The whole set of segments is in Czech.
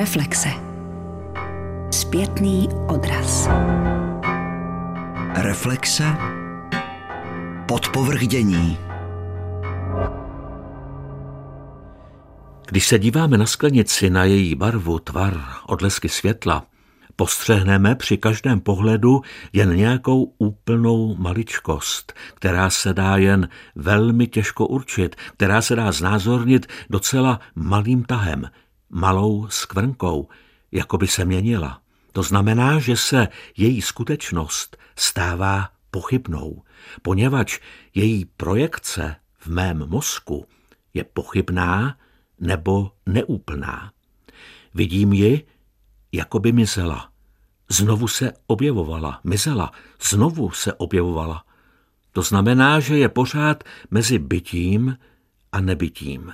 Reflexe. Zpětný odraz. Reflexe. Podpovrdění. Když se díváme na sklenici, na její barvu, tvar, odlesky světla, postřehneme při každém pohledu jen nějakou úplnou maličkost, která se dá jen velmi těžko určit, která se dá znázornit docela malým tahem, malou skvrnkou, jako by se měnila. To znamená, že se její skutečnost stává pochybnou, poněvadž její projekce v mém mozku je pochybná nebo neúplná. Vidím ji, jako by mizela. Znovu se objevovala, mizela, znovu se objevovala. To znamená, že je pořád mezi bytím a nebytím.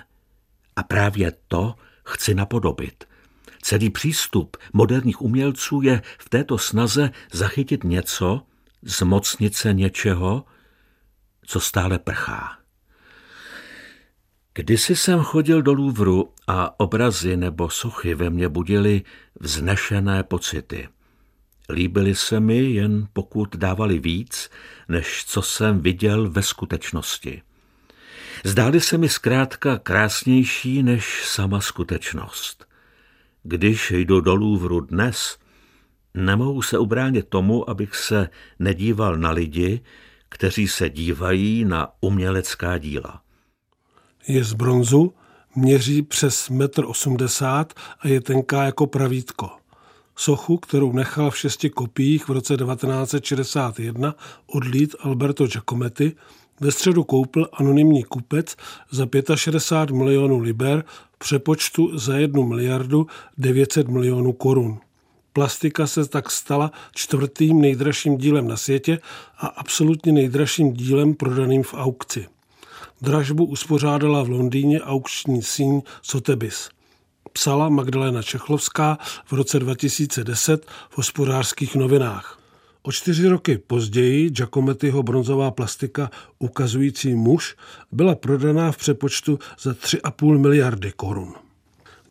A právě to chci napodobit. Celý přístup moderních umělců je v této snaze zachytit něco, zmocnit se něčeho, co stále prchá. Kdysi jsem chodil do Louvru a obrazy nebo sochy ve mně budily vznešené pocity. Líbily se mi jen pokud dávali víc, než co jsem viděl ve skutečnosti. Zdály se mi zkrátka krásnější než sama skutečnost. Když jdu do Louvru dnes, nemohu se ubránit tomu, abych se nedíval na lidi, kteří se dívají na umělecká díla. Je z bronzu, měří přes 1,80 m a je tenká jako pravítko. Sochu, kterou nechal v šesti kopiích v roce 1961 odlít Alberto Giacometti, ve středu koupil anonymní kupec za 65 milionů liber v přepočtu za 1 miliardu 900 milionů korun. Plastika se tak stala čtvrtým nejdražším dílem na světě a absolutně nejdražším dílem prodaným v aukci. Dražbu uspořádala v Londýně aukční síň Sotheby's. Psala Magdalena Čechlovská v roce 2010 v hospodářských novinách. O čtyři roky později Giacomettiho bronzová plastika ukazující muž byla prodaná v přepočtu za 3,5 miliardy korun.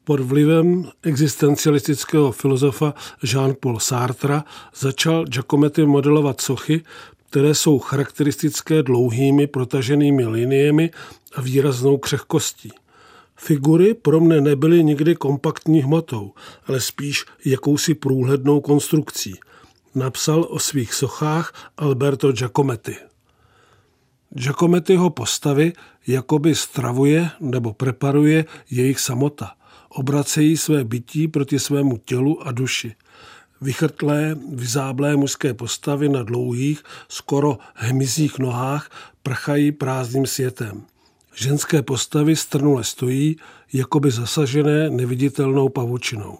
Pod vlivem existencialistického filozofa Jean-Paul Sartre začal Giacometti modelovat sochy, které jsou charakteristické dlouhými protaženými liniemi a výraznou křehkostí. Figury pro mne nebyly nikdy kompaktní hmotou, ale spíš jakousi průhlednou konstrukcí. Napsal o svých sochách Alberto Giacometti. Giacomettiho postavy jakoby stravuje nebo preparuje jejich samota. Obracejí své bytí proti svému tělu a duši vychrtlé, vyzáblé mužské postavy na dlouhých, skoro hmyzích nohách prchají prázdným světem. Ženské postavy strnule stojí, jakoby zasažené neviditelnou pavučinou.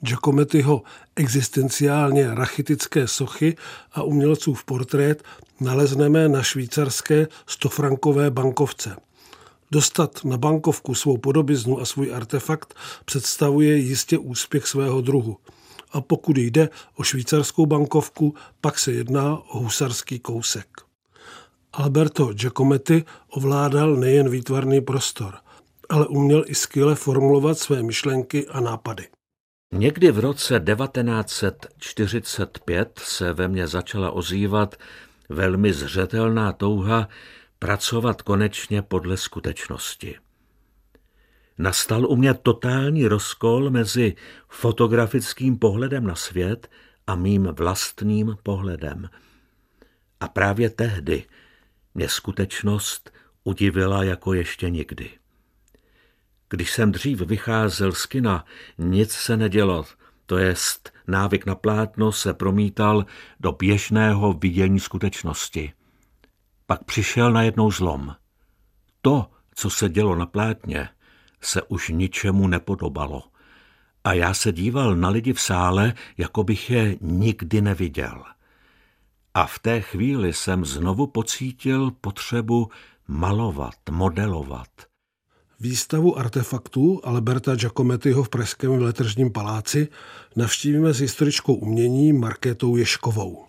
Giacomettiho existenciálně rachitické sochy a umělcův portrét nalezneme na švýcarské stofrankové bankovce. Dostat na bankovku svou podobiznu a svůj artefakt představuje jistě úspěch svého druhu – a pokud jde o švýcarskou bankovku, pak se jedná o husarský kousek. Alberto Giacometti ovládal nejen výtvarný prostor, ale uměl i skvěle formulovat své myšlenky a nápady. Někdy v roce 1945 se ve mně začala ozývat velmi zřetelná touha pracovat konečně podle skutečnosti. Nastal u mě totální rozkol mezi fotografickým pohledem na svět a mým vlastním pohledem. A právě tehdy mě skutečnost udivila jako ještě nikdy. Když jsem dřív vycházel z kina, nic se nedělo, to jest návyk na plátno se promítal do běžného vidění skutečnosti. Pak přišel najednou zlom. To, co se dělo na plátně, se už ničemu nepodobalo. A já se díval na lidi v sále, jako bych je nikdy neviděl. A v té chvíli jsem znovu pocítil potřebu malovat, modelovat. Výstavu artefaktů Alberta Giacomettiho v Pražském veletržním paláci navštívíme s historičkou umění Markétou Ješkovou.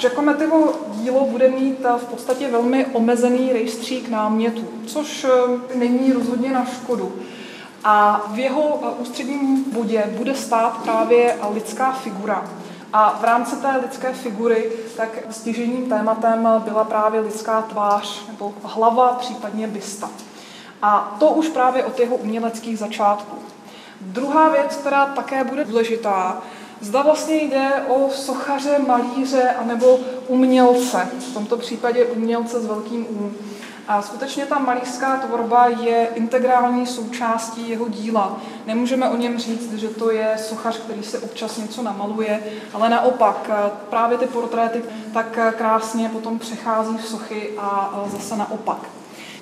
Giacomettivo dílo bude mít v podstatě velmi omezený rejstřík námětů, což eh, není rozhodně na škodu. A v jeho ústředním bodě bude stát právě lidská figura. A v rámci té lidské figury tak stěžením tématem byla právě lidská tvář nebo hlava, případně bysta. A to už právě od jeho uměleckých začátků. Druhá věc, která také bude důležitá, zda vlastně jde o sochaře, malíře anebo umělce, v tomto případě umělce s velkým U. A skutečně ta malířská tvorba je integrální součástí jeho díla. Nemůžeme o něm říct, že to je sochař, který se občas něco namaluje, ale naopak právě ty portréty tak krásně potom přechází v sochy a zase naopak.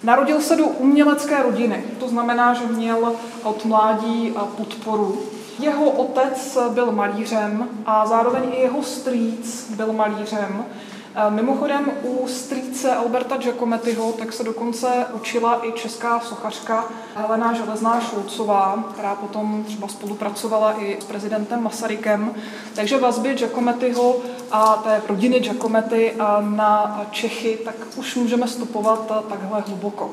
Narodil se do umělecké rodiny, to znamená, že měl od mládí podporu. Jeho otec byl malířem a zároveň i jeho strýc byl malířem. Mimochodem u strýce Alberta Giacomettiho tak se dokonce učila i česká sochařka Helena Železná Šulcová, která potom třeba spolupracovala i s prezidentem Masarykem. Takže vazby Giacomettiho a té rodiny Giacometti na Čechy, tak už můžeme stopovat takhle hluboko.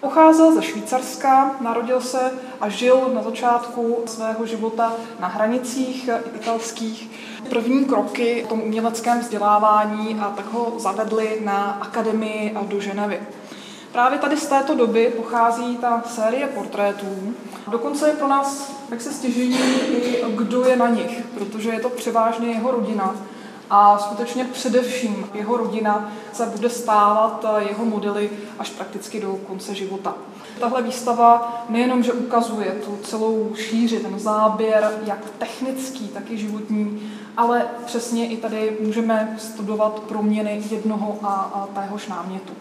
Pocházel ze Švýcarska, narodil se a žil na začátku svého života na hranicích italských. První kroky v tom uměleckém vzdělávání a tak ho zavedli na akademii do Ženevy. Právě tady z této doby pochází ta série portrétů. Dokonce je pro nás tak se stěžují i kdo je na nich, protože je to převážně jeho rodina, a skutečně především jeho rodina se bude stávat jeho modely až prakticky do konce života. Tahle výstava nejenom, že ukazuje tu celou šíři, ten záběr, jak technický, tak i životní, ale přesně i tady můžeme studovat proměny jednoho a, a téhož námětu.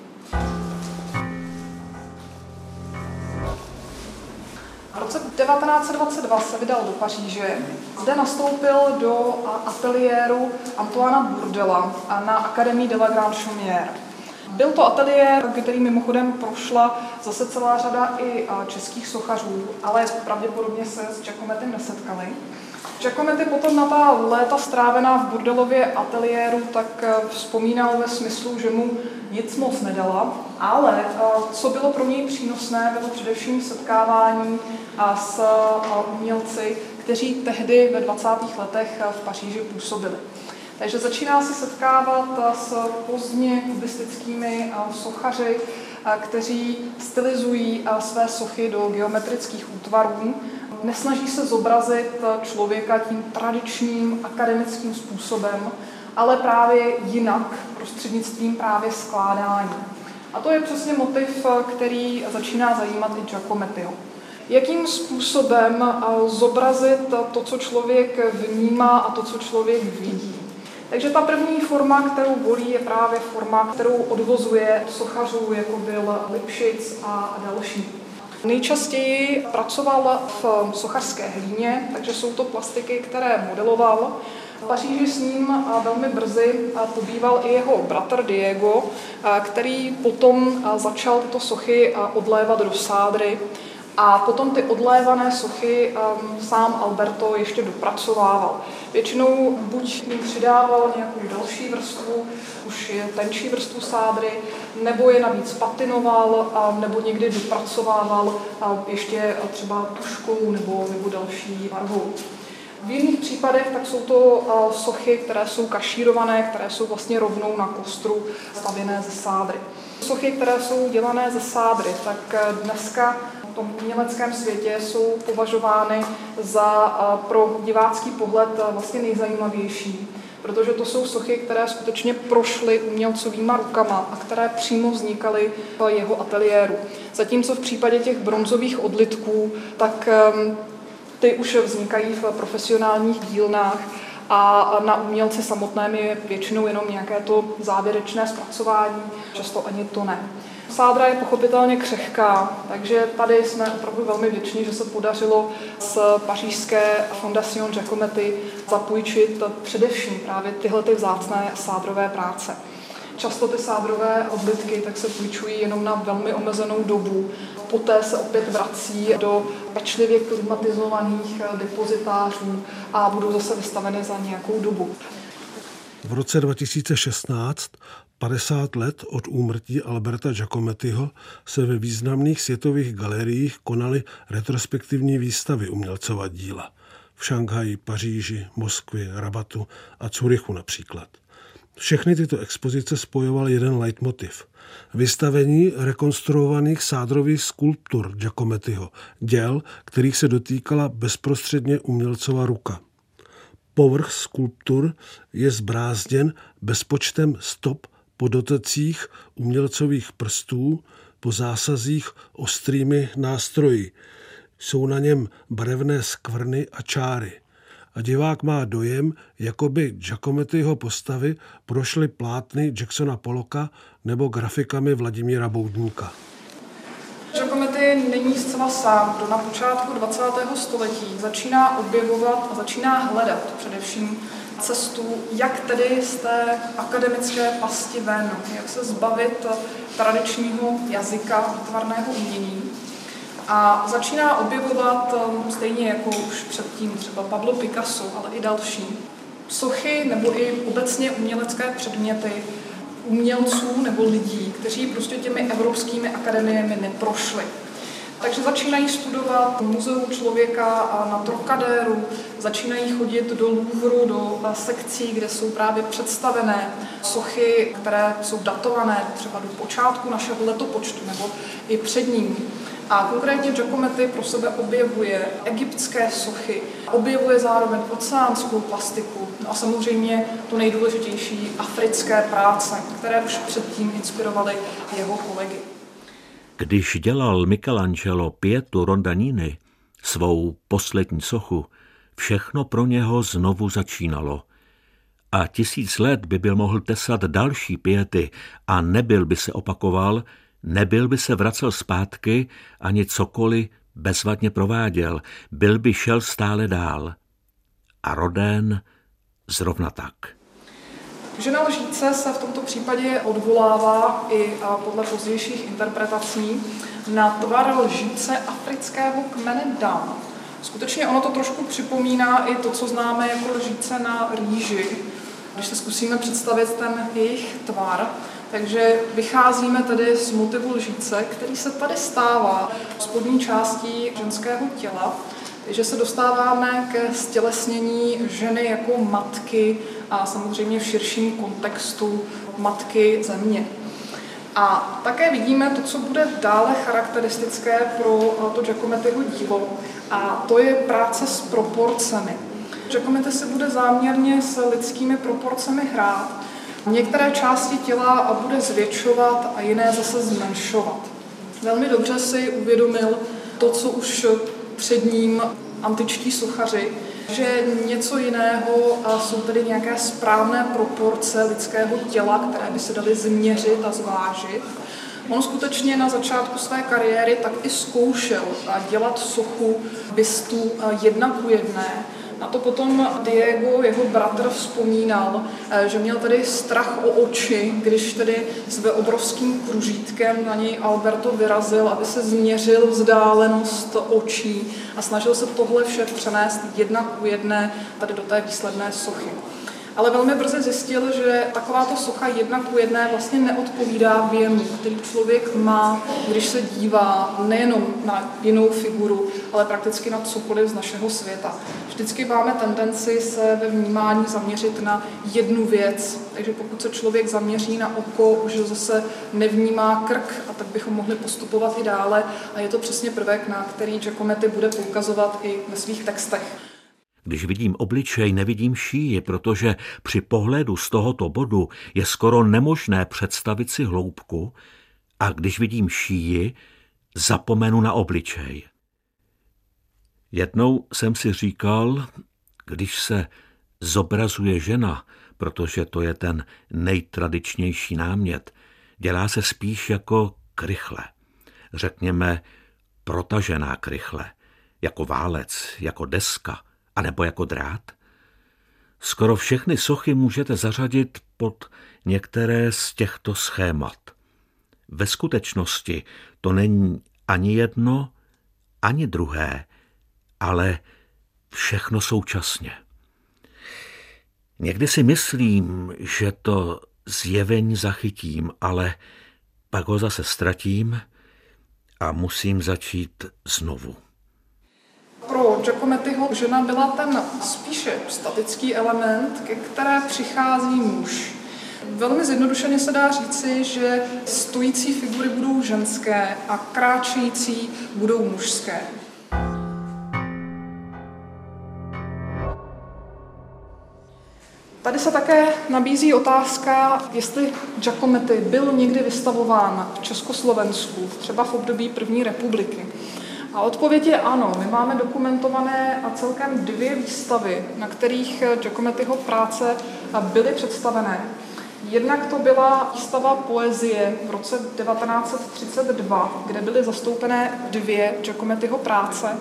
V roce 1922 se vydal do Paříže. Zde nastoupil do ateliéru Antoana Burdela na Akademii de la Grande Chaumière. Byl to ateliér, který mimochodem prošla zase celá řada i českých sochařů, ale pravděpodobně se s Giacomettem nesetkali. Giacometti potom na ta léta strávená v burdelově ateliéru tak eh, vzpomínal ve smyslu, že mu nic moc nedala, ale eh, co bylo pro něj přínosné, bylo především setkávání eh, s umělci, kteří tehdy ve 20. letech v Paříži působili. Takže začíná se setkávat s pozdně kubistickými sochaři, kteří stylizují své sochy do geometrických útvarů nesnaží se zobrazit člověka tím tradičním akademickým způsobem, ale právě jinak, prostřednictvím právě skládání. A to je přesně motiv, který začíná zajímat i Giacomettiho. Jakým způsobem zobrazit to, co člověk vnímá a to, co člověk vidí. Takže ta první forma, kterou volí, je právě forma, kterou odvozuje sochařů, jako byl Lipšic a další. Nejčastěji pracoval v sochařské hlíně, takže jsou to plastiky, které modeloval. V Paříži s ním velmi brzy pobýval i jeho bratr Diego, který potom začal tyto sochy odlévat do sádry a potom ty odlévané sochy um, sám Alberto ještě dopracovával. Většinou buď jim přidával nějakou další vrstvu, už je tenčí vrstvu sádry, nebo je navíc patinoval, a, nebo někdy dopracovával a ještě třeba tuškou nebo, nebo další barvou. V jiných případech tak jsou to sochy, které jsou kašírované, které jsou vlastně rovnou na kostru stavěné ze sádry. Sochy, které jsou dělané ze sádry, tak eh, dneska tom uměleckém světě jsou považovány za eh, pro divácký pohled eh, vlastně nejzajímavější, protože to jsou sochy, které skutečně prošly umělcovýma rukama a které přímo vznikaly v jeho ateliéru. Zatímco v případě těch bronzových odlitků, tak ehm, ty už vznikají v profesionálních dílnách a na umělci samotném je většinou jenom nějaké to závěrečné zpracování, často ani to ne. Sádra je pochopitelně křehká, takže tady jsme opravdu velmi vděční, že se podařilo z pařížské Fondation Giacometti zapůjčit především právě tyhle ty vzácné sádrové práce. Často ty sádrové odbytky tak se půjčují jenom na velmi omezenou dobu. Poté se opět vrací do pečlivě klimatizovaných depozitářů a budou zase vystaveny za nějakou dobu. V roce 2016 50 let od úmrtí Alberta Giacomettiho se ve významných světových galeriích konaly retrospektivní výstavy umělcova díla. V Šanghaji, Paříži, Moskvě, Rabatu a Curychu například. Všechny tyto expozice spojoval jeden leitmotiv. Vystavení rekonstruovaných sádrových skulptur Giacomettiho, děl, kterých se dotýkala bezprostředně umělcova ruka. Povrch skulptur je zbrázděn bezpočtem stop po dotacích umělcových prstů, po zásazích ostrými nástroji. Jsou na něm barevné skvrny a čáry. A divák má dojem, jako by Giacomettiho postavy prošly plátny Jacksona Poloka nebo grafikami Vladimíra Boudníka. Giacometti není zcela sám, kdo na počátku 20. století začíná objevovat a začíná hledat především cestu, jak tedy z té akademické pasti ven, jak se zbavit tradičního jazyka výtvarného umění. A začíná objevovat, um, stejně jako už předtím třeba Pablo Picasso, ale i další, sochy nebo i obecně umělecké předměty umělců nebo lidí, kteří prostě těmi evropskými akademiemi neprošli. Takže začínají studovat muzeum člověka na Trocadéru, začínají chodit do Louvru, do sekcí, kde jsou právě představené sochy, které jsou datované třeba do počátku našeho letopočtu nebo i před ním. A konkrétně Giacometti pro sebe objevuje egyptské sochy, objevuje zároveň oceánskou plastiku a samozřejmě to nejdůležitější africké práce, které už předtím inspirovaly jeho kolegy. Když dělal Michelangelo Pietu Rondanini, svou poslední sochu, všechno pro něho znovu začínalo. A tisíc let by byl mohl tesat další pěty a nebyl by se opakoval, nebyl by se vracel zpátky, ani cokoliv bezvadně prováděl, byl by šel stále dál. A Rodén zrovna tak. Žena lžíce se v tomto případě odvolává i podle pozdějších interpretací na tvar lžíce afrického kmene Dam. Skutečně ono to trošku připomíná i to, co známe jako lžíce na rýži, když se zkusíme představit ten jejich tvar. Takže vycházíme tedy z motivu lžíce, který se tady stává spodní částí ženského těla, že se dostáváme ke stělesnění ženy jako matky a samozřejmě v širším kontextu matky země. A také vidíme to, co bude dále charakteristické pro to Giacomettiho dílo, a to je práce s proporcemi. Giacometti se bude záměrně s lidskými proporcemi hrát. Některé části těla bude zvětšovat a jiné zase zmenšovat. Velmi dobře si uvědomil to, co už před ním antičtí sochaři, že něco jiného jsou tedy nějaké správné proporce lidského těla, které by se daly změřit a zvážit. On skutečně na začátku své kariéry tak i zkoušel dělat sochu bystů jedna ku jedné, na to potom Diego, jeho bratr, vzpomínal, eh, že měl tady strach o oči, když tedy s obrovským kružítkem na něj Alberto vyrazil, aby se změřil vzdálenost očí a snažil se tohle vše přenést jedna ku jedné tady do té výsledné sochy ale velmi brzy zjistil, že takováto socha jedna ku jedné vlastně neodpovídá věmu, který člověk má, když se dívá nejenom na jinou figuru, ale prakticky na cokoliv z našeho světa. Vždycky máme tendenci se ve vnímání zaměřit na jednu věc, takže pokud se člověk zaměří na oko, už zase nevnímá krk a tak bychom mohli postupovat i dále a je to přesně prvek, na který Giacometti bude poukazovat i ve svých textech. Když vidím obličej, nevidím šíji, protože při pohledu z tohoto bodu je skoro nemožné představit si hloubku a když vidím šíji, zapomenu na obličej. Jednou jsem si říkal, když se zobrazuje žena, protože to je ten nejtradičnější námět, dělá se spíš jako krychle. Řekněme, protažená krychle, jako válec, jako deska – anebo jako drát? Skoro všechny sochy můžete zařadit pod některé z těchto schémat. Ve skutečnosti to není ani jedno, ani druhé, ale všechno současně. Někdy si myslím, že to zjevení zachytím, ale pak ho zase ztratím a musím začít znovu. Pro Giacomettiho žena byla ten spíše statický element, ke které přichází muž. Velmi zjednodušeně se dá říci, že stojící figury budou ženské a kráčející budou mužské. Tady se také nabízí otázka, jestli Giacometti byl někdy vystavován v Československu, třeba v období první republiky. A odpověď je ano. My máme dokumentované a celkem dvě výstavy, na kterých Giacomettiho práce byly představené. Jednak to byla výstava poezie v roce 1932, kde byly zastoupené dvě Giacomettiho práce,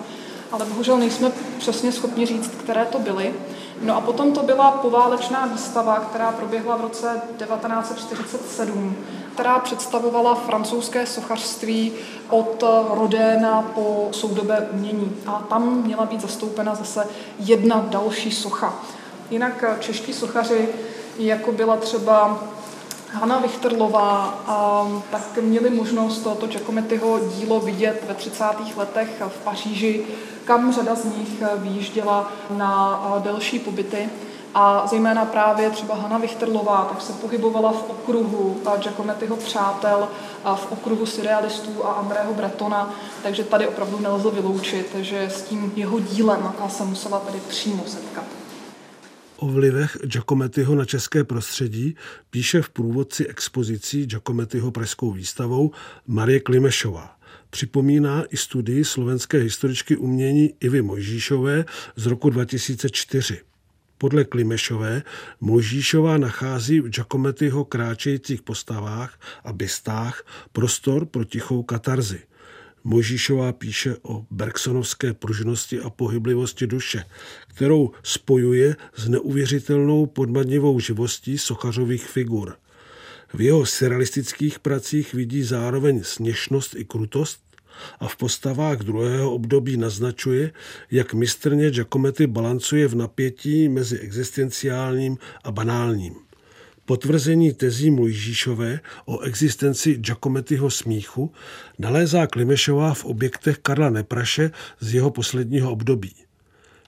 ale bohužel nejsme přesně schopni říct, které to byly. No a potom to byla poválečná výstava, která proběhla v roce 1947, která představovala francouzské sochařství od Rodéna po soudobé umění. A tam měla být zastoupena zase jedna další socha. Jinak čeští sochaři, jako byla třeba Hanna Vichterlová, tak měli možnost tohoto Giacomettiho dílo vidět ve 30. letech v Paříži, kam řada z nich vyjížděla na delší pobyty. A zejména právě třeba Hanna Vichterlová tak se pohybovala v okruhu Giacomettiho přátel, a v okruhu surrealistů a Andrého Bretona, takže tady opravdu nelze vyloučit, že s tím jeho dílem se musela tady přímo setkat. O vlivech Giacomettiho na české prostředí píše v průvodci expozicí Giacomettiho pražskou výstavou Marie Klimešová. Připomíná i studii slovenské historičky umění Ivy Mojžíšové z roku 2004. Podle Klimešové Mojžíšová nachází v Giacomettiho kráčejících postavách a bystách prostor pro tichou katarzi – Možíšová píše o Bergsonovské pružnosti a pohyblivosti duše, kterou spojuje s neuvěřitelnou podmadnivou živostí sochařových figur. V jeho surrealistických pracích vidí zároveň sněšnost i krutost a v postavách druhého období naznačuje, jak mistrně Giacometti balancuje v napětí mezi existenciálním a banálním. Potvrzení tezí Mojžíšové o existenci Giacomettiho smíchu nalézá Klimešová v objektech Karla Nepraše z jeho posledního období.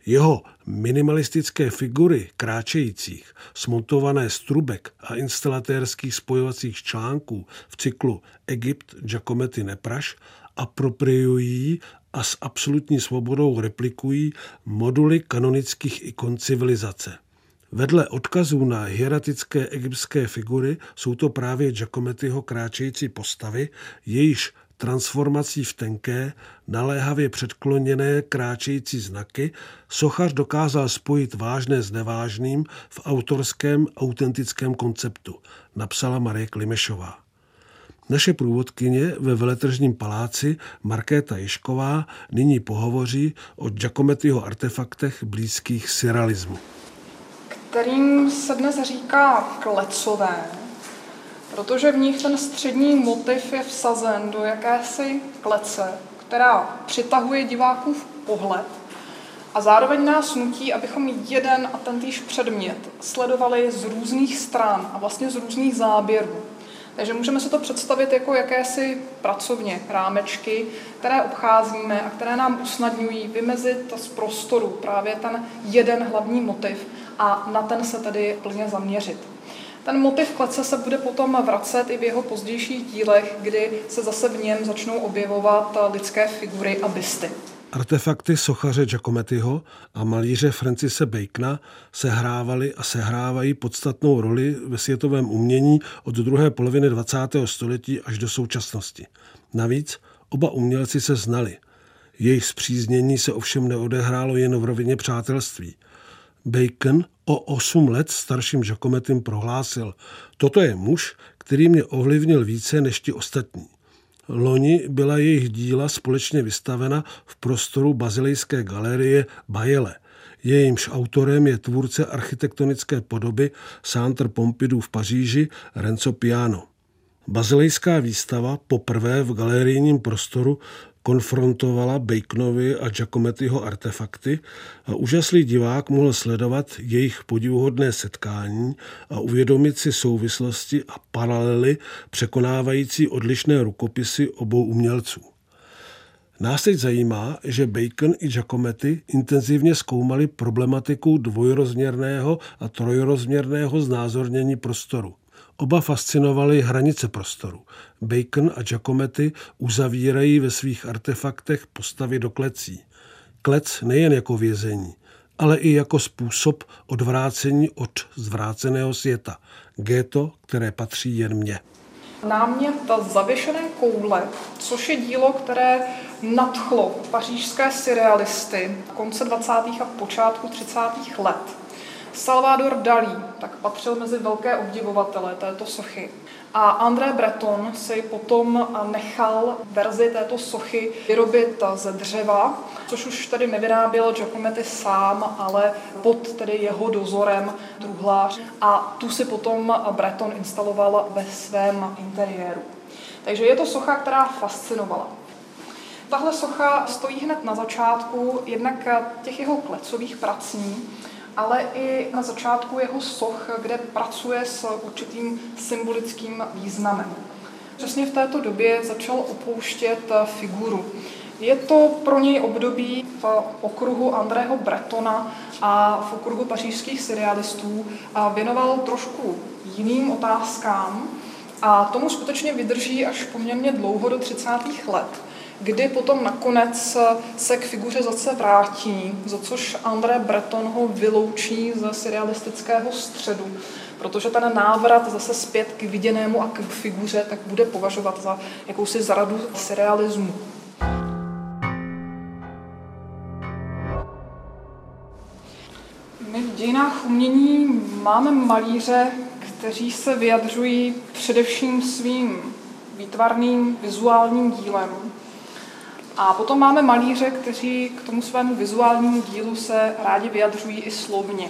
Jeho minimalistické figury kráčejících, smontované z trubek a instalatérských spojovacích článků v cyklu Egypt Giacometti Nepraš apropriují a s absolutní svobodou replikují moduly kanonických ikon civilizace – Vedle odkazů na hieratické egyptské figury jsou to právě Giacomettiho kráčející postavy, jejíž transformací v tenké, naléhavě předkloněné kráčející znaky sochař dokázal spojit vážné s nevážným v autorském autentickém konceptu, napsala Marie Klimešová. Naše průvodkyně ve veletržním paláci Markéta Ješková nyní pohovoří o Giacomettiho artefaktech blízkých surrealismu kterým se dnes říká klecové, protože v nich ten střední motiv je vsazen do jakési klece, která přitahuje divákův pohled a zároveň nás nutí, abychom jeden a ten týž předmět sledovali z různých stran a vlastně z různých záběrů. Takže můžeme si to představit jako jakési pracovně rámečky, které obcházíme a které nám usnadňují vymezit z prostoru právě ten jeden hlavní motiv a na ten se tedy plně zaměřit. Ten motiv klece se bude potom vracet i v jeho pozdějších dílech, kdy se zase v něm začnou objevovat lidské figury a bysty. Artefakty sochaře Giacomettiho a malíře Francise Bacona sehrávaly a sehrávají podstatnou roli ve světovém umění od druhé poloviny 20. století až do současnosti. Navíc oba umělci se znali. Jejich zpříznění se ovšem neodehrálo jen v rovině přátelství. Bacon o 8 let starším Giacomettim prohlásil, toto je muž, který mě ovlivnil více než ti ostatní. Loni byla jejich díla společně vystavena v prostoru bazilejské galerie Bajele. Jejímž autorem je tvůrce architektonické podoby Centre Pompidou v Paříži Renzo Piano. Bazilejská výstava poprvé v galerijním prostoru konfrontovala Baconovi a Giacomettiho artefakty a úžaslý divák mohl sledovat jejich podivuhodné setkání a uvědomit si souvislosti a paralely překonávající odlišné rukopisy obou umělců. Nás teď zajímá, že Bacon i Giacometti intenzivně zkoumali problematiku dvojrozměrného a trojrozměrného znázornění prostoru. Oba fascinovaly hranice prostoru. Bacon a Giacometti uzavírají ve svých artefaktech postavy do klecí. Klec nejen jako vězení, ale i jako způsob odvrácení od zvráceného světa. Géto, které patří jen mně. Námět zavěšené koule, což je dílo, které nadchlo pařížské surrealisty konce 20. a počátku 30. let. Salvador Dalí tak patřil mezi velké obdivovatele této sochy. A André Breton si potom nechal verzi této sochy vyrobit ze dřeva, což už tedy nevyráběl Giacometti sám, ale pod tedy jeho dozorem truhlář. A tu si potom Breton instaloval ve svém interiéru. Takže je to socha, která fascinovala. Tahle socha stojí hned na začátku jednak těch jeho klecových prací, ale i na začátku jeho soch, kde pracuje s určitým symbolickým významem. Přesně v této době začal opouštět figuru. Je to pro něj období v okruhu Andrého Bretona a v okruhu pařížských serialistů a věnoval trošku jiným otázkám a tomu skutečně vydrží až poměrně dlouho do 30. let kdy potom nakonec se k figuře zase vrátí, za což André Breton ho vyloučí ze surrealistického středu, protože ten návrat zase zpět k viděnému a k figuře tak bude považovat za jakousi zradu surrealismu. My v dějinách umění máme malíře, kteří se vyjadřují především svým výtvarným vizuálním dílem, a potom máme malíře, kteří k tomu svému vizuálnímu dílu se rádi vyjadřují i slovně.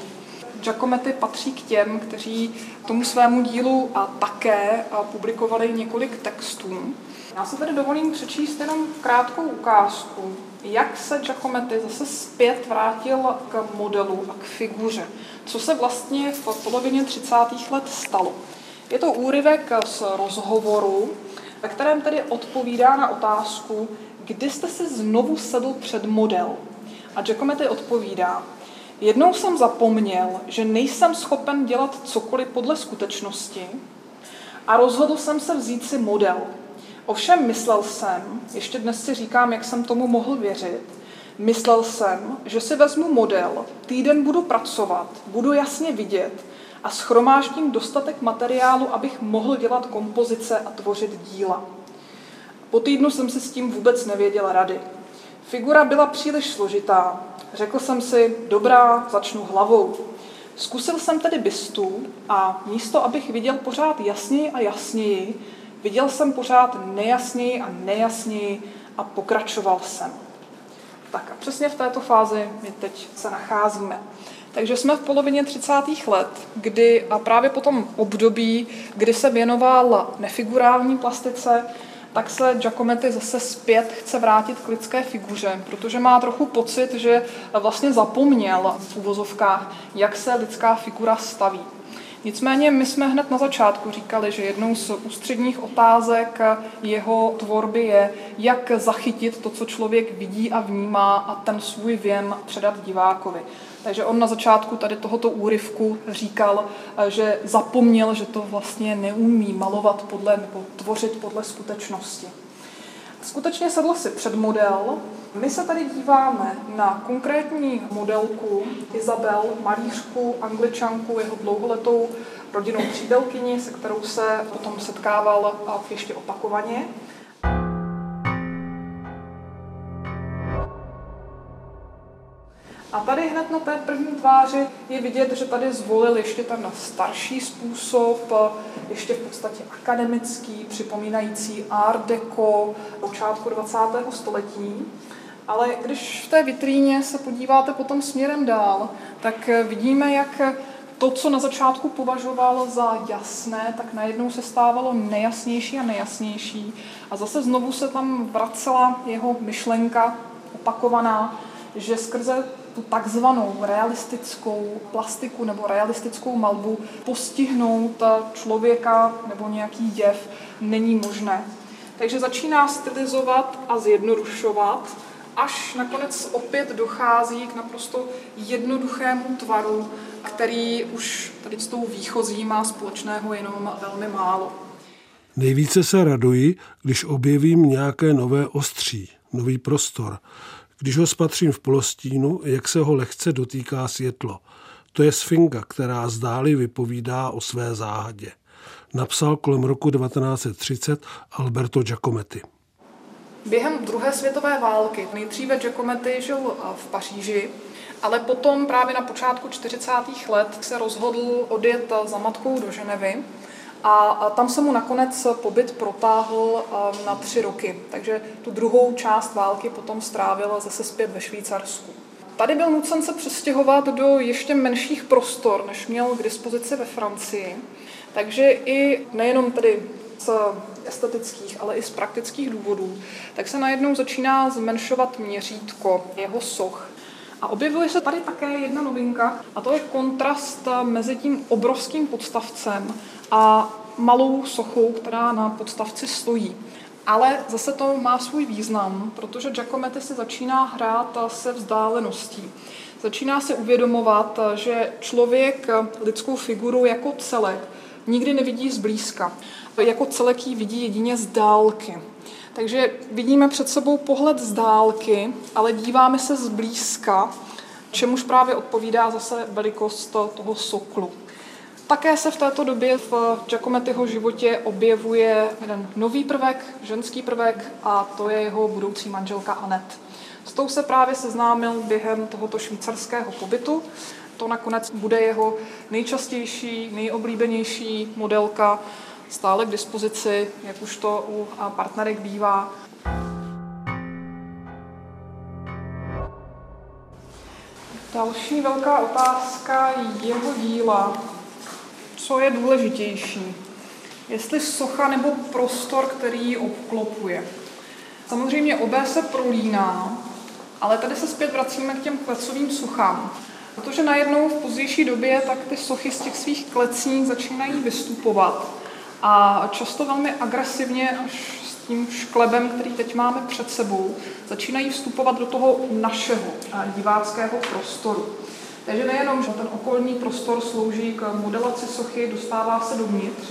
Giacometti patří k těm, kteří tomu svému dílu a také publikovali několik textů. Já se tedy dovolím přečíst jenom krátkou ukázku, jak se Giacometti zase zpět vrátil k modelu a k figuře. Co se vlastně v polovině 30. let stalo. Je to úryvek z rozhovoru, ve kterém tedy odpovídá na otázku, kdy jste si znovu sedl před model? A Giacometti odpovídá, jednou jsem zapomněl, že nejsem schopen dělat cokoliv podle skutečnosti a rozhodl jsem se vzít si model. Ovšem myslel jsem, ještě dnes si říkám, jak jsem tomu mohl věřit, myslel jsem, že si vezmu model, týden budu pracovat, budu jasně vidět a schromáždím dostatek materiálu, abych mohl dělat kompozice a tvořit díla. Po týdnu jsem si s tím vůbec nevěděl rady. Figura byla příliš složitá. Řekl jsem si, dobrá, začnu hlavou. Zkusil jsem tedy bystu a místo, abych viděl pořád jasněji a jasněji, viděl jsem pořád nejasněji a nejasněji a pokračoval jsem. Tak a přesně v této fázi my teď se nacházíme. Takže jsme v polovině 30. let, kdy a právě po tom období, kdy se věnoval nefigurální plastice, tak se Giacometti zase zpět chce vrátit k lidské figuře, protože má trochu pocit, že vlastně zapomněl v uvozovkách, jak se lidská figura staví. Nicméně my jsme hned na začátku říkali, že jednou z ústředních otázek jeho tvorby je, jak zachytit to, co člověk vidí a vnímá a ten svůj věm předat divákovi. Takže on na začátku tady tohoto úryvku říkal, že zapomněl, že to vlastně neumí malovat podle nebo tvořit podle skutečnosti. Skutečně sedl si před model. My se tady díváme na konkrétní modelku Izabel, malířku, angličanku, jeho dlouholetou rodinnou přítelkyni, se kterou se potom setkával ještě opakovaně. A tady hned na té první tváři je vidět, že tady zvolil ještě ten starší způsob, ještě v podstatě akademický, připomínající art deco počátku 20. století. Ale když v té vitríně se podíváte potom směrem dál, tak vidíme, jak to, co na začátku považoval za jasné, tak najednou se stávalo nejasnější a nejasnější. A zase znovu se tam vracela jeho myšlenka opakovaná, že skrze tu takzvanou realistickou plastiku nebo realistickou malbu postihnout člověka nebo nějaký jev není možné. Takže začíná stylizovat a zjednodušovat, až nakonec opět dochází k naprosto jednoduchému tvaru, který už tady s tou výchozí má společného jenom velmi málo. Nejvíce se raduji, když objevím nějaké nové ostří, nový prostor. Když ho spatřím v polostínu, jak se ho lehce dotýká světlo. To je sfinga, která zdáli vypovídá o své záhadě. Napsal kolem roku 1930 Alberto Giacometti. Během druhé světové války nejdříve Giacometti žil v Paříži, ale potom právě na počátku 40. let se rozhodl odjet za matkou do Ženevy a tam se mu nakonec pobyt protáhl na tři roky. Takže tu druhou část války potom strávil zase zpět ve Švýcarsku. Tady byl nucen se přestěhovat do ještě menších prostor, než měl k dispozici ve Francii. Takže i nejenom tedy z estetických, ale i z praktických důvodů, tak se najednou začíná zmenšovat měřítko jeho soch. A objevuje se tady také jedna novinka, a to je kontrast mezi tím obrovským podstavcem a malou sochou, která na podstavci stojí. Ale zase to má svůj význam, protože Giacometti se začíná hrát se vzdáleností. Začíná se uvědomovat, že člověk lidskou figuru jako celek nikdy nevidí zblízka. Jako celek ji vidí jedině z dálky. Takže vidíme před sebou pohled z dálky, ale díváme se zblízka, čemuž právě odpovídá zase velikost toho soklu. Také se v této době v Giacomettiho životě objevuje jeden nový prvek, ženský prvek, a to je jeho budoucí manželka Anet. S tou se právě seznámil během tohoto švýcarského pobytu. To nakonec bude jeho nejčastější, nejoblíbenější modelka, stále k dispozici, jak už to u partnerek bývá. Další velká otázka jeho díla co je důležitější. Jestli socha nebo prostor, který ji obklopuje. Samozřejmě obé se prolíná, ale tady se zpět vracíme k těm klecovým sochám. Protože najednou v pozdější době tak ty sochy z těch svých klecí začínají vystupovat a často velmi agresivně až s tím šklebem, který teď máme před sebou, začínají vstupovat do toho našeho diváckého prostoru. Takže nejenom, že ten okolní prostor slouží k modelaci sochy, dostává se dovnitř,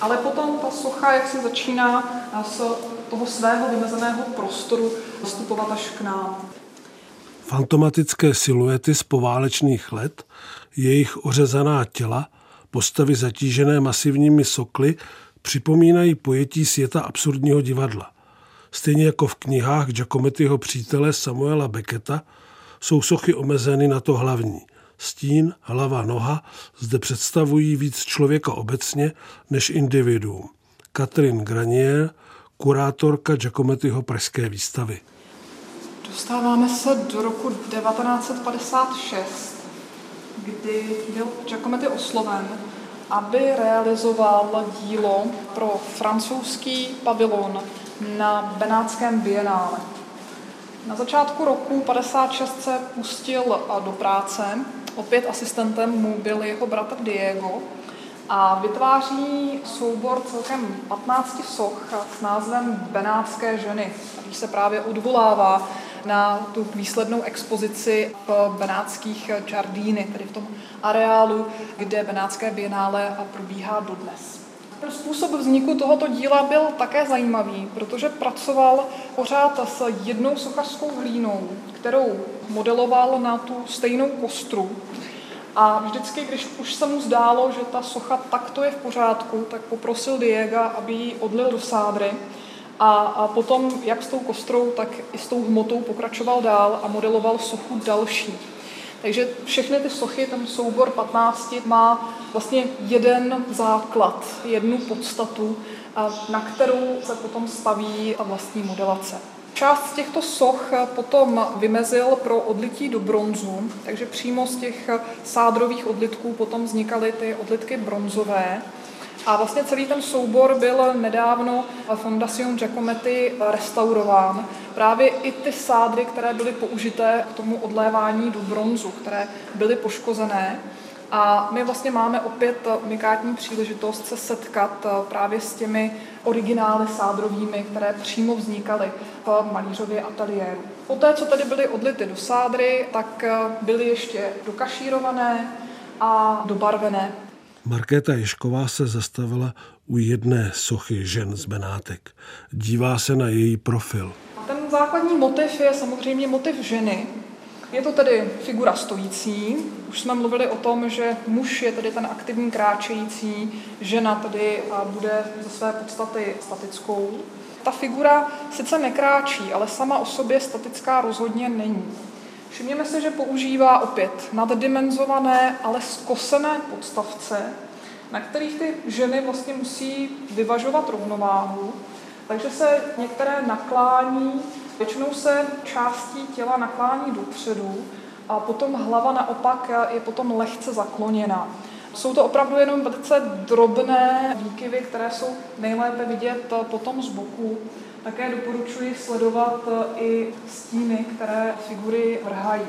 ale potom ta socha, jak se začíná z toho svého vymezeného prostoru vstupovat až k nám. Fantomatické siluety z poválečných let, jejich ořezaná těla, postavy zatížené masivními sokly připomínají pojetí světa absurdního divadla. Stejně jako v knihách Giacomettiho přítele Samuela Becketa jsou sochy omezeny na to hlavní – Stín, hlava, noha zde představují víc člověka obecně než individuum. Katrin Granier, kurátorka Giacomettiho pražské výstavy. Dostáváme se do roku 1956, kdy byl Giacometti osloven, aby realizoval dílo pro francouzský pavilon na Benátském bienále. Na začátku roku 56 se pustil do práce Opět asistentem mu byl jeho bratr Diego a vytváří soubor celkem 15 soch s názvem Benátské ženy, který se právě odvolává na tu výslednou expozici v benátských Giardíny, tedy v tom areálu, kde Benátské bienále probíhá dodnes. Způsob vzniku tohoto díla byl také zajímavý, protože pracoval pořád s jednou sochařskou hlínou, kterou modeloval na tu stejnou kostru. A vždycky, když už se mu zdálo, že ta socha takto je v pořádku, tak poprosil Diega, aby ji odlil do sádry. A, a potom, jak s tou kostrou, tak i s tou hmotou pokračoval dál a modeloval sochu další. Takže všechny ty sochy, ten soubor 15, má vlastně jeden základ, jednu podstatu, na kterou se potom staví ta vlastní modelace. Část z těchto soch potom vymezil pro odlití do bronzu, takže přímo z těch sádrových odlitků potom vznikaly ty odlitky bronzové. A vlastně celý ten soubor byl nedávno Fondacion Giacometti restaurován. Právě i ty sádry, které byly použité k tomu odlévání do bronzu, které byly poškozené. A my vlastně máme opět unikátní příležitost se setkat právě s těmi originály sádrovými, které přímo vznikaly v malířově ateliéru. Poté, co tady byly odlity do sádry, tak byly ještě dokašírované a dobarvené. Markéta Ješková se zastavila u jedné sochy žen z Benátek. Dívá se na její profil. Ten základní motiv je samozřejmě motiv ženy. Je to tedy figura stojící. Už jsme mluvili o tom, že muž je tedy ten aktivní kráčející, žena tedy bude ze své podstaty statickou. Ta figura sice nekráčí, ale sama o sobě statická rozhodně není. Všimněme si, že používá opět naddimenzované, ale skosené podstavce, na kterých ty ženy vlastně musí vyvažovat rovnováhu, takže se některé naklání, většinou se částí těla naklání dopředu a potom hlava naopak je potom lehce zakloněna. Jsou to opravdu jenom velice drobné výkyvy, které jsou nejlépe vidět potom z boku. Také doporučuji sledovat i stíny, které figury vrhají.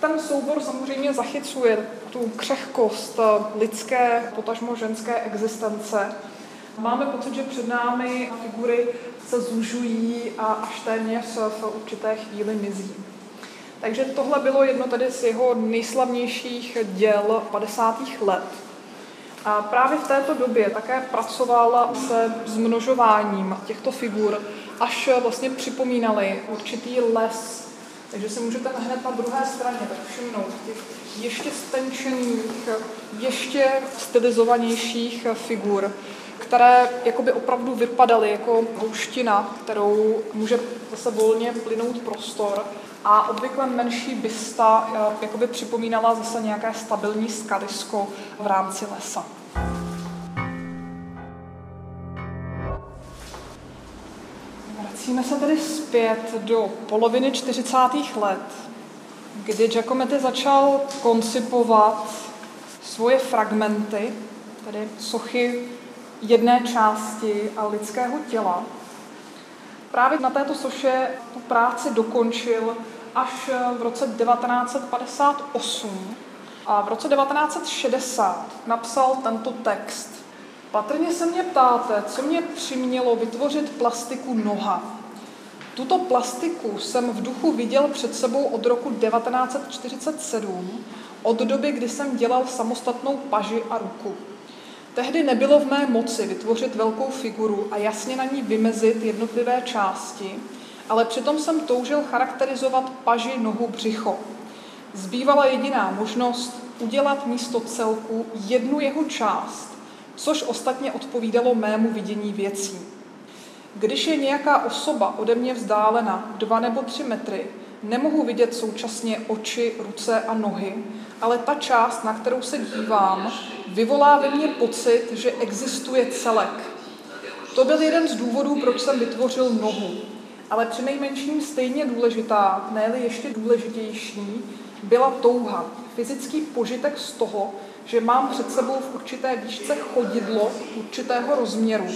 Ten soubor samozřejmě zachycuje tu křehkost eh, lidské, potažmo ženské existence. Máme pocit, že před námi figury se zužují a až téměř v určité chvíli mizí. Takže tohle bylo jedno tedy z jeho nejslavnějších děl 50. let. A právě v této době také pracoval se zmnožováním těchto figur, až vlastně připomínali určitý les. Takže si můžete hned na druhé straně tak všimnout těch ještě stenčených, ještě stylizovanějších figur, které jakoby opravdu vypadaly jako houština, kterou může zase volně plynout prostor a obvykle menší bysta eh, jakoby připomínala zase nějaké stabilní skalisko v rámci lesa. Vracíme se tedy zpět do poloviny 40. let, kdy Giacometti začal koncipovat svoje fragmenty, tedy sochy jedné části lidského těla. Právě na této soše tu práci dokončil až v roce 1958 a v roce 1960 napsal tento text. Patrně se mě ptáte, co mě přimělo vytvořit plastiku noha. Tuto plastiku jsem v duchu viděl před sebou od roku 1947, od doby, kdy jsem dělal samostatnou paži a ruku. Tehdy nebylo v mé moci vytvořit velkou figuru a jasně na ní vymezit jednotlivé části, ale přitom jsem toužil charakterizovat paži, nohu, břicho. Zbývala jediná možnost udělat místo celku jednu jeho část, což ostatně odpovídalo mému vidění věcí. Když je nějaká osoba ode mě vzdálena dva nebo tři metry, nemohu vidět současně oči, ruce a nohy, ale ta část, na kterou se dívám, vyvolá ve mně pocit, že existuje celek. To byl jeden z důvodů, proč jsem vytvořil nohu. Ale přinejmenším stejně důležitá, ne ještě důležitější, byla touha, fyzický požitek z toho, že mám před sebou v určité výšce chodidlo určitého rozměru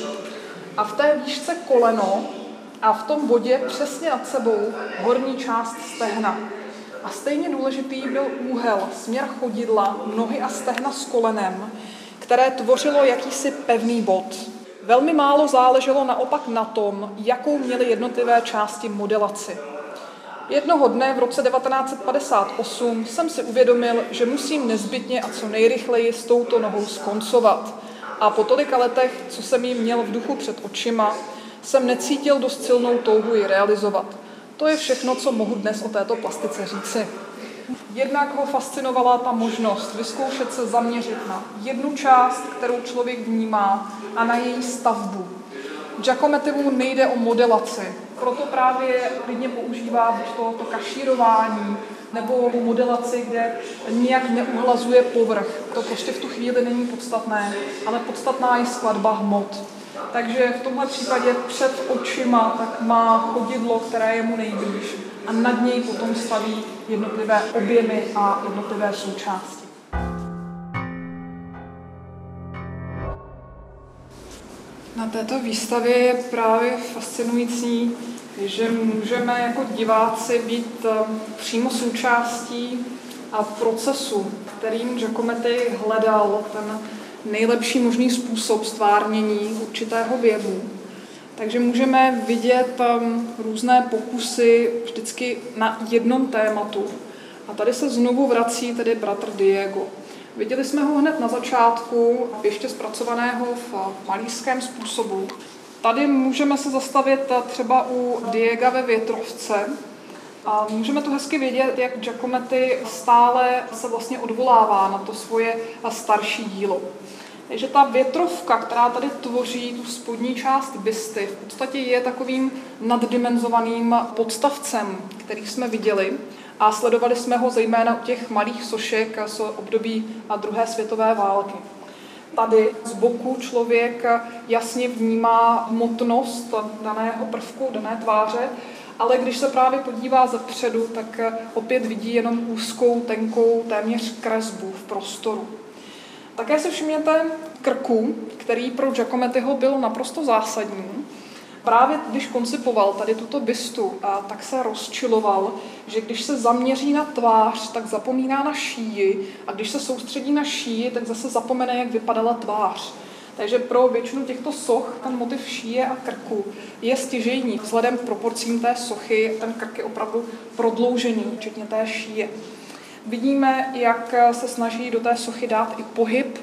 a v té výšce koleno a v tom bodě přesně nad sebou horní část stehna. A stejně důležitý byl úhel, směr chodidla, nohy a stehna s kolenem, které tvořilo jakýsi pevný bod. Velmi málo záleželo naopak na tom, jakou měly jednotlivé části modelaci. Jednoho dne v roce 1958 jsem si uvědomil, že musím nezbytně a co nejrychleji s touto nohou skoncovat. A po tolika letech, co jsem ji měl v duchu před očima, jsem necítil dost silnou touhu ji realizovat. To je všechno, co mohu dnes o této plastice říci. Jednak ho fascinovala ta možnost vyzkoušet se zaměřit na jednu část, kterou člověk vnímá, a na její stavbu. Giacomettimu nejde o modelaci, proto právě klidně používá buď to, to kašírování, nebo modelaci, kde nijak neuhlazuje povrch. To prostě v tu chvíli není podstatné, ale podstatná je skladba hmot. Takže v tomhle případě před očima tak má chodidlo, které je mu nejblíž a nad něj potom staví jednotlivé objemy a jednotlivé součásti. Na této výstavě je právě fascinující, že můžeme jako diváci být um, přímo součástí a procesu, kterým Giacometti hledal ten nejlepší možný způsob stvárnění určitého věvu. Takže můžeme vidět um, různé pokusy vždycky na jednom tématu. A tady se znovu vrací tedy bratr Diego. Viděli jsme ho hned na začátku, ještě zpracovaného v malířském způsobu. Tady můžeme se zastavit třeba u Diega ve větrovce, a můžeme to hezky vidět, jak Giacometti stále se vlastně odvolává na to svoje starší dílo. Takže ta větrovka, která tady tvoří tu spodní část bysty, v podstatě je takovým naddimenzovaným podstavcem, který jsme viděli a sledovali jsme ho zejména u těch malých sošek z období druhé světové války. Tady z boku člověk jasně vnímá hmotnost daného prvku, dané tváře, ale když se právě podívá zepředu, tak opět vidí jenom úzkou, tenkou, téměř kresbu v prostoru. Také si všimněte krku, který pro Giacomettiho byl naprosto zásadní. Právě když koncipoval tady tuto bystu, a tak se rozčiloval, že když se zaměří na tvář, tak zapomíná na šíji a když se soustředí na šíji, tak zase zapomene, jak vypadala tvář. Takže pro většinu těchto soch ten motiv šíje a krku je stěžejní. Vzhledem k proporcím té sochy ten krk je opravdu prodloužený, včetně té šíje. Vidíme, jak se snaží do té sochy dát i pohyb.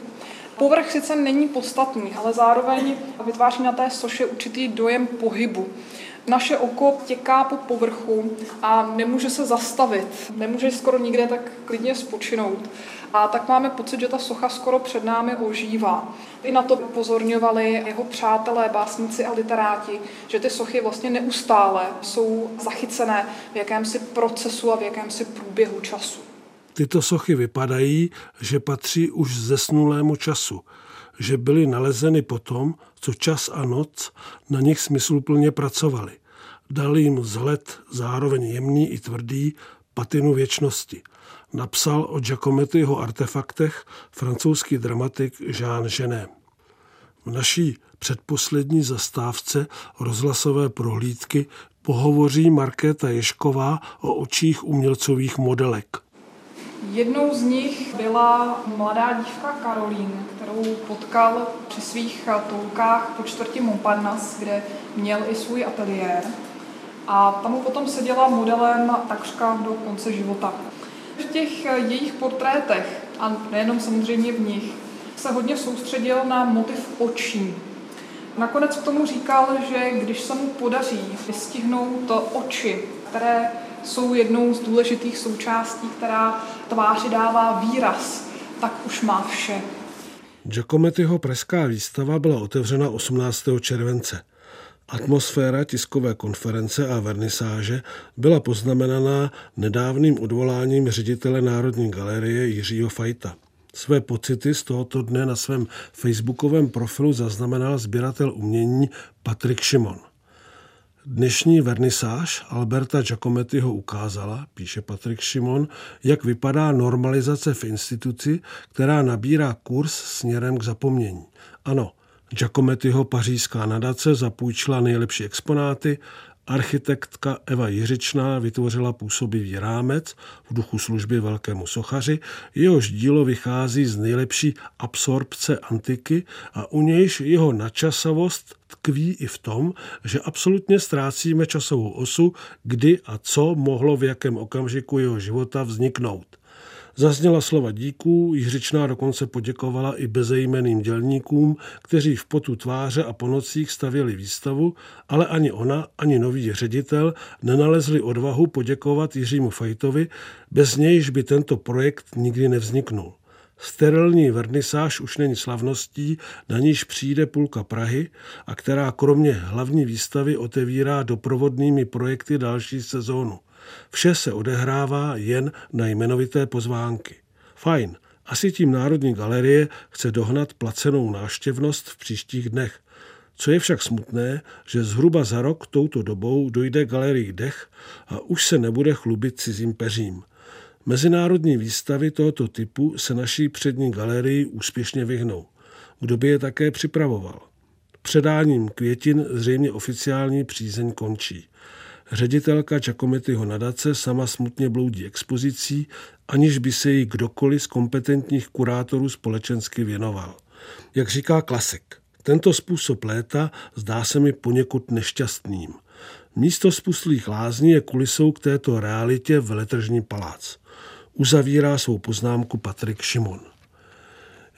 Povrch sice není podstatný, ale zároveň vytváří na té soše určitý dojem pohybu. Naše oko těká po povrchu a nemůže se zastavit, nemůže skoro nikde tak klidně spočinout. A tak máme pocit, že ta socha skoro před námi ožívá. I na to upozorňovali jeho přátelé, básníci a literáti, že ty sochy vlastně neustále jsou zachycené v jakémsi procesu a v jakémsi průběhu času. Tyto sochy vypadají, že patří už zesnulému času, že byly nalezeny potom, co čas a noc na nich smysluplně pracovali. Dali jim vzhled zároveň jemný i tvrdý patinu věčnosti. Napsal o Giacomettiho artefaktech francouzský dramatik Jean Genet. V naší předposlední zastávce rozhlasové prohlídky pohovoří Markéta Ješková o očích umělcových modelek. Jednou z nich byla mladá dívka Karolín, kterou potkal při svých toukách po čtvrti Montparnasse, kde měl i svůj ateliér. A tam mu potom seděla modelem takřka do konce života. V těch jejich portrétech, a nejenom samozřejmě v nich, se hodně soustředil na motiv očí. Nakonec k tomu říkal, že když se mu podaří vystihnout oči, které jsou jednou z důležitých součástí, která tváři dává výraz, tak už má vše. Giacomettiho pražská výstava byla otevřena 18. července. Atmosféra tiskové konference a vernisáže byla poznamenaná nedávným odvoláním ředitele Národní galerie Jiřího Fajta. Své pocity z tohoto dne na svém facebookovém profilu zaznamenal sběratel umění Patrik Šimon. Dnešní vernisáž Alberta Giacomettiho ukázala, píše Patrik Šimon, jak vypadá normalizace v instituci, která nabírá kurz směrem k zapomnění. Ano, Giacomettiho pařížská nadace zapůjčila nejlepší exponáty Architektka Eva Jiřičná vytvořila působivý rámec v duchu služby velkému sochaři, jehož dílo vychází z nejlepší absorpce antiky a u nějž jeho načasovost tkví i v tom, že absolutně ztrácíme časovou osu, kdy a co mohlo v jakém okamžiku jeho života vzniknout. Zazněla slova díků, Jiřičná dokonce poděkovala i bezejmeným dělníkům, kteří v potu tváře a po nocích stavěli výstavu, ale ani ona, ani nový ředitel nenalezli odvahu poděkovat Jiřímu Fajtovi, bez nějž by tento projekt nikdy nevzniknul. Sterilní vernisáž už není slavností, na níž přijde půlka Prahy a která kromě hlavní výstavy otevírá doprovodnými projekty další sezónu. Vše se odehrává jen na jmenovité pozvánky. Fajn, asi tím Národní galerie chce dohnat placenou náštěvnost v příštích dnech. Co je však smutné, že zhruba za rok touto dobou dojde galerii Dech a už se nebude chlubit cizím peřím. Mezinárodní výstavy tohoto typu se naší přední galerii úspěšně vyhnou. Kdo by je také připravoval? Předáním květin zřejmě oficiální přízeň končí. Ředitelka Giacomettiho nadace sama smutně bloudí expozicí, aniž by se jí kdokoliv z kompetentních kurátorů společensky věnoval. Jak říká klasik, tento způsob léta zdá se mi poněkud nešťastným. Místo spustlých lázní je kulisou k této realitě veletržní palác. Uzavírá svou poznámku Patrik Šimon.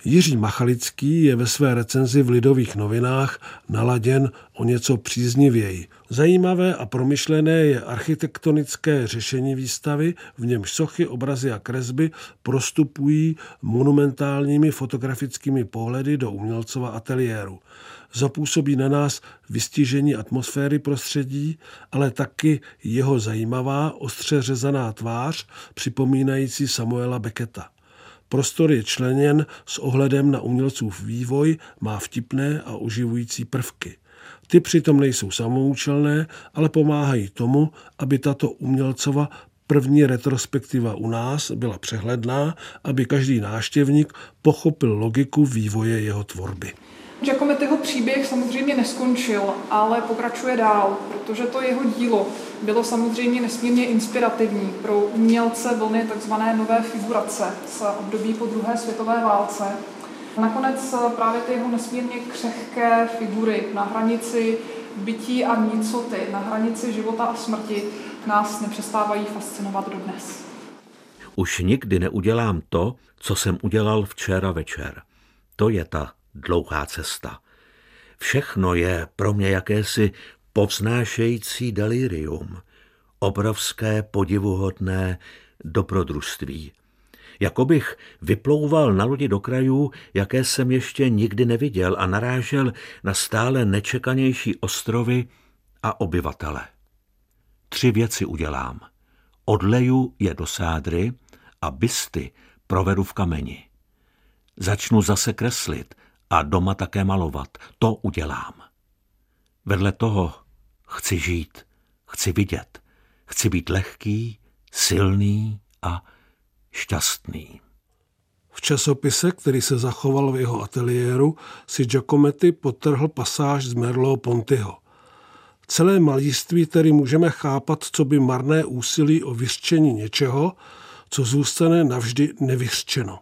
Jiří Machalický je ve své recenzi v Lidových novinách naladěn o něco příznivěji. Zajímavé a promyšlené je architektonické řešení výstavy, v němž sochy, obrazy a kresby prostupují monumentálními fotografickými pohledy do umělcova ateliéru. Zapůsobí na nás vystižení atmosféry prostředí, ale taky jeho zajímavá, ostře řezaná tvář, připomínající Samuela Becketa. Prostor je členěn s ohledem na umělcův vývoj, má vtipné a oživující prvky. Ty přitom nejsou samoučelné, ale pomáhají tomu, aby tato umělcova první retrospektiva u nás byla přehledná, aby každý náštěvník pochopil logiku vývoje jeho tvorby. Giacomettiho příběh samozřejmě neskončil, ale pokračuje dál, protože to jeho dílo bylo samozřejmě nesmírně inspirativní pro umělce vlny tzv. nové figurace z období po druhé světové válce. Nakonec právě ty jeho nesmírně křehké figury na hranici bytí a nicoty, na hranici života a smrti nás nepřestávají fascinovat dodnes. Už nikdy neudělám to, co jsem udělal včera večer. To je ta dlouhá cesta. Všechno je pro mě jakési povznášející delirium, obrovské podivuhodné dobrodružství. Jako bych vyplouval na lodi do krajů, jaké jsem ještě nikdy neviděl a narážel na stále nečekanější ostrovy a obyvatele. Tři věci udělám. Odleju je do sádry a bysty provedu v kameni. Začnu zase kreslit a doma také malovat. To udělám. Vedle toho chci žít, chci vidět, chci být lehký, silný a šťastný. V časopise, který se zachoval v jeho ateliéru, si Giacometti potrhl pasáž z Merlo Pontyho. Celé malíství tedy můžeme chápat, co by marné úsilí o vyřčení něčeho, co zůstane navždy nevyřčeno.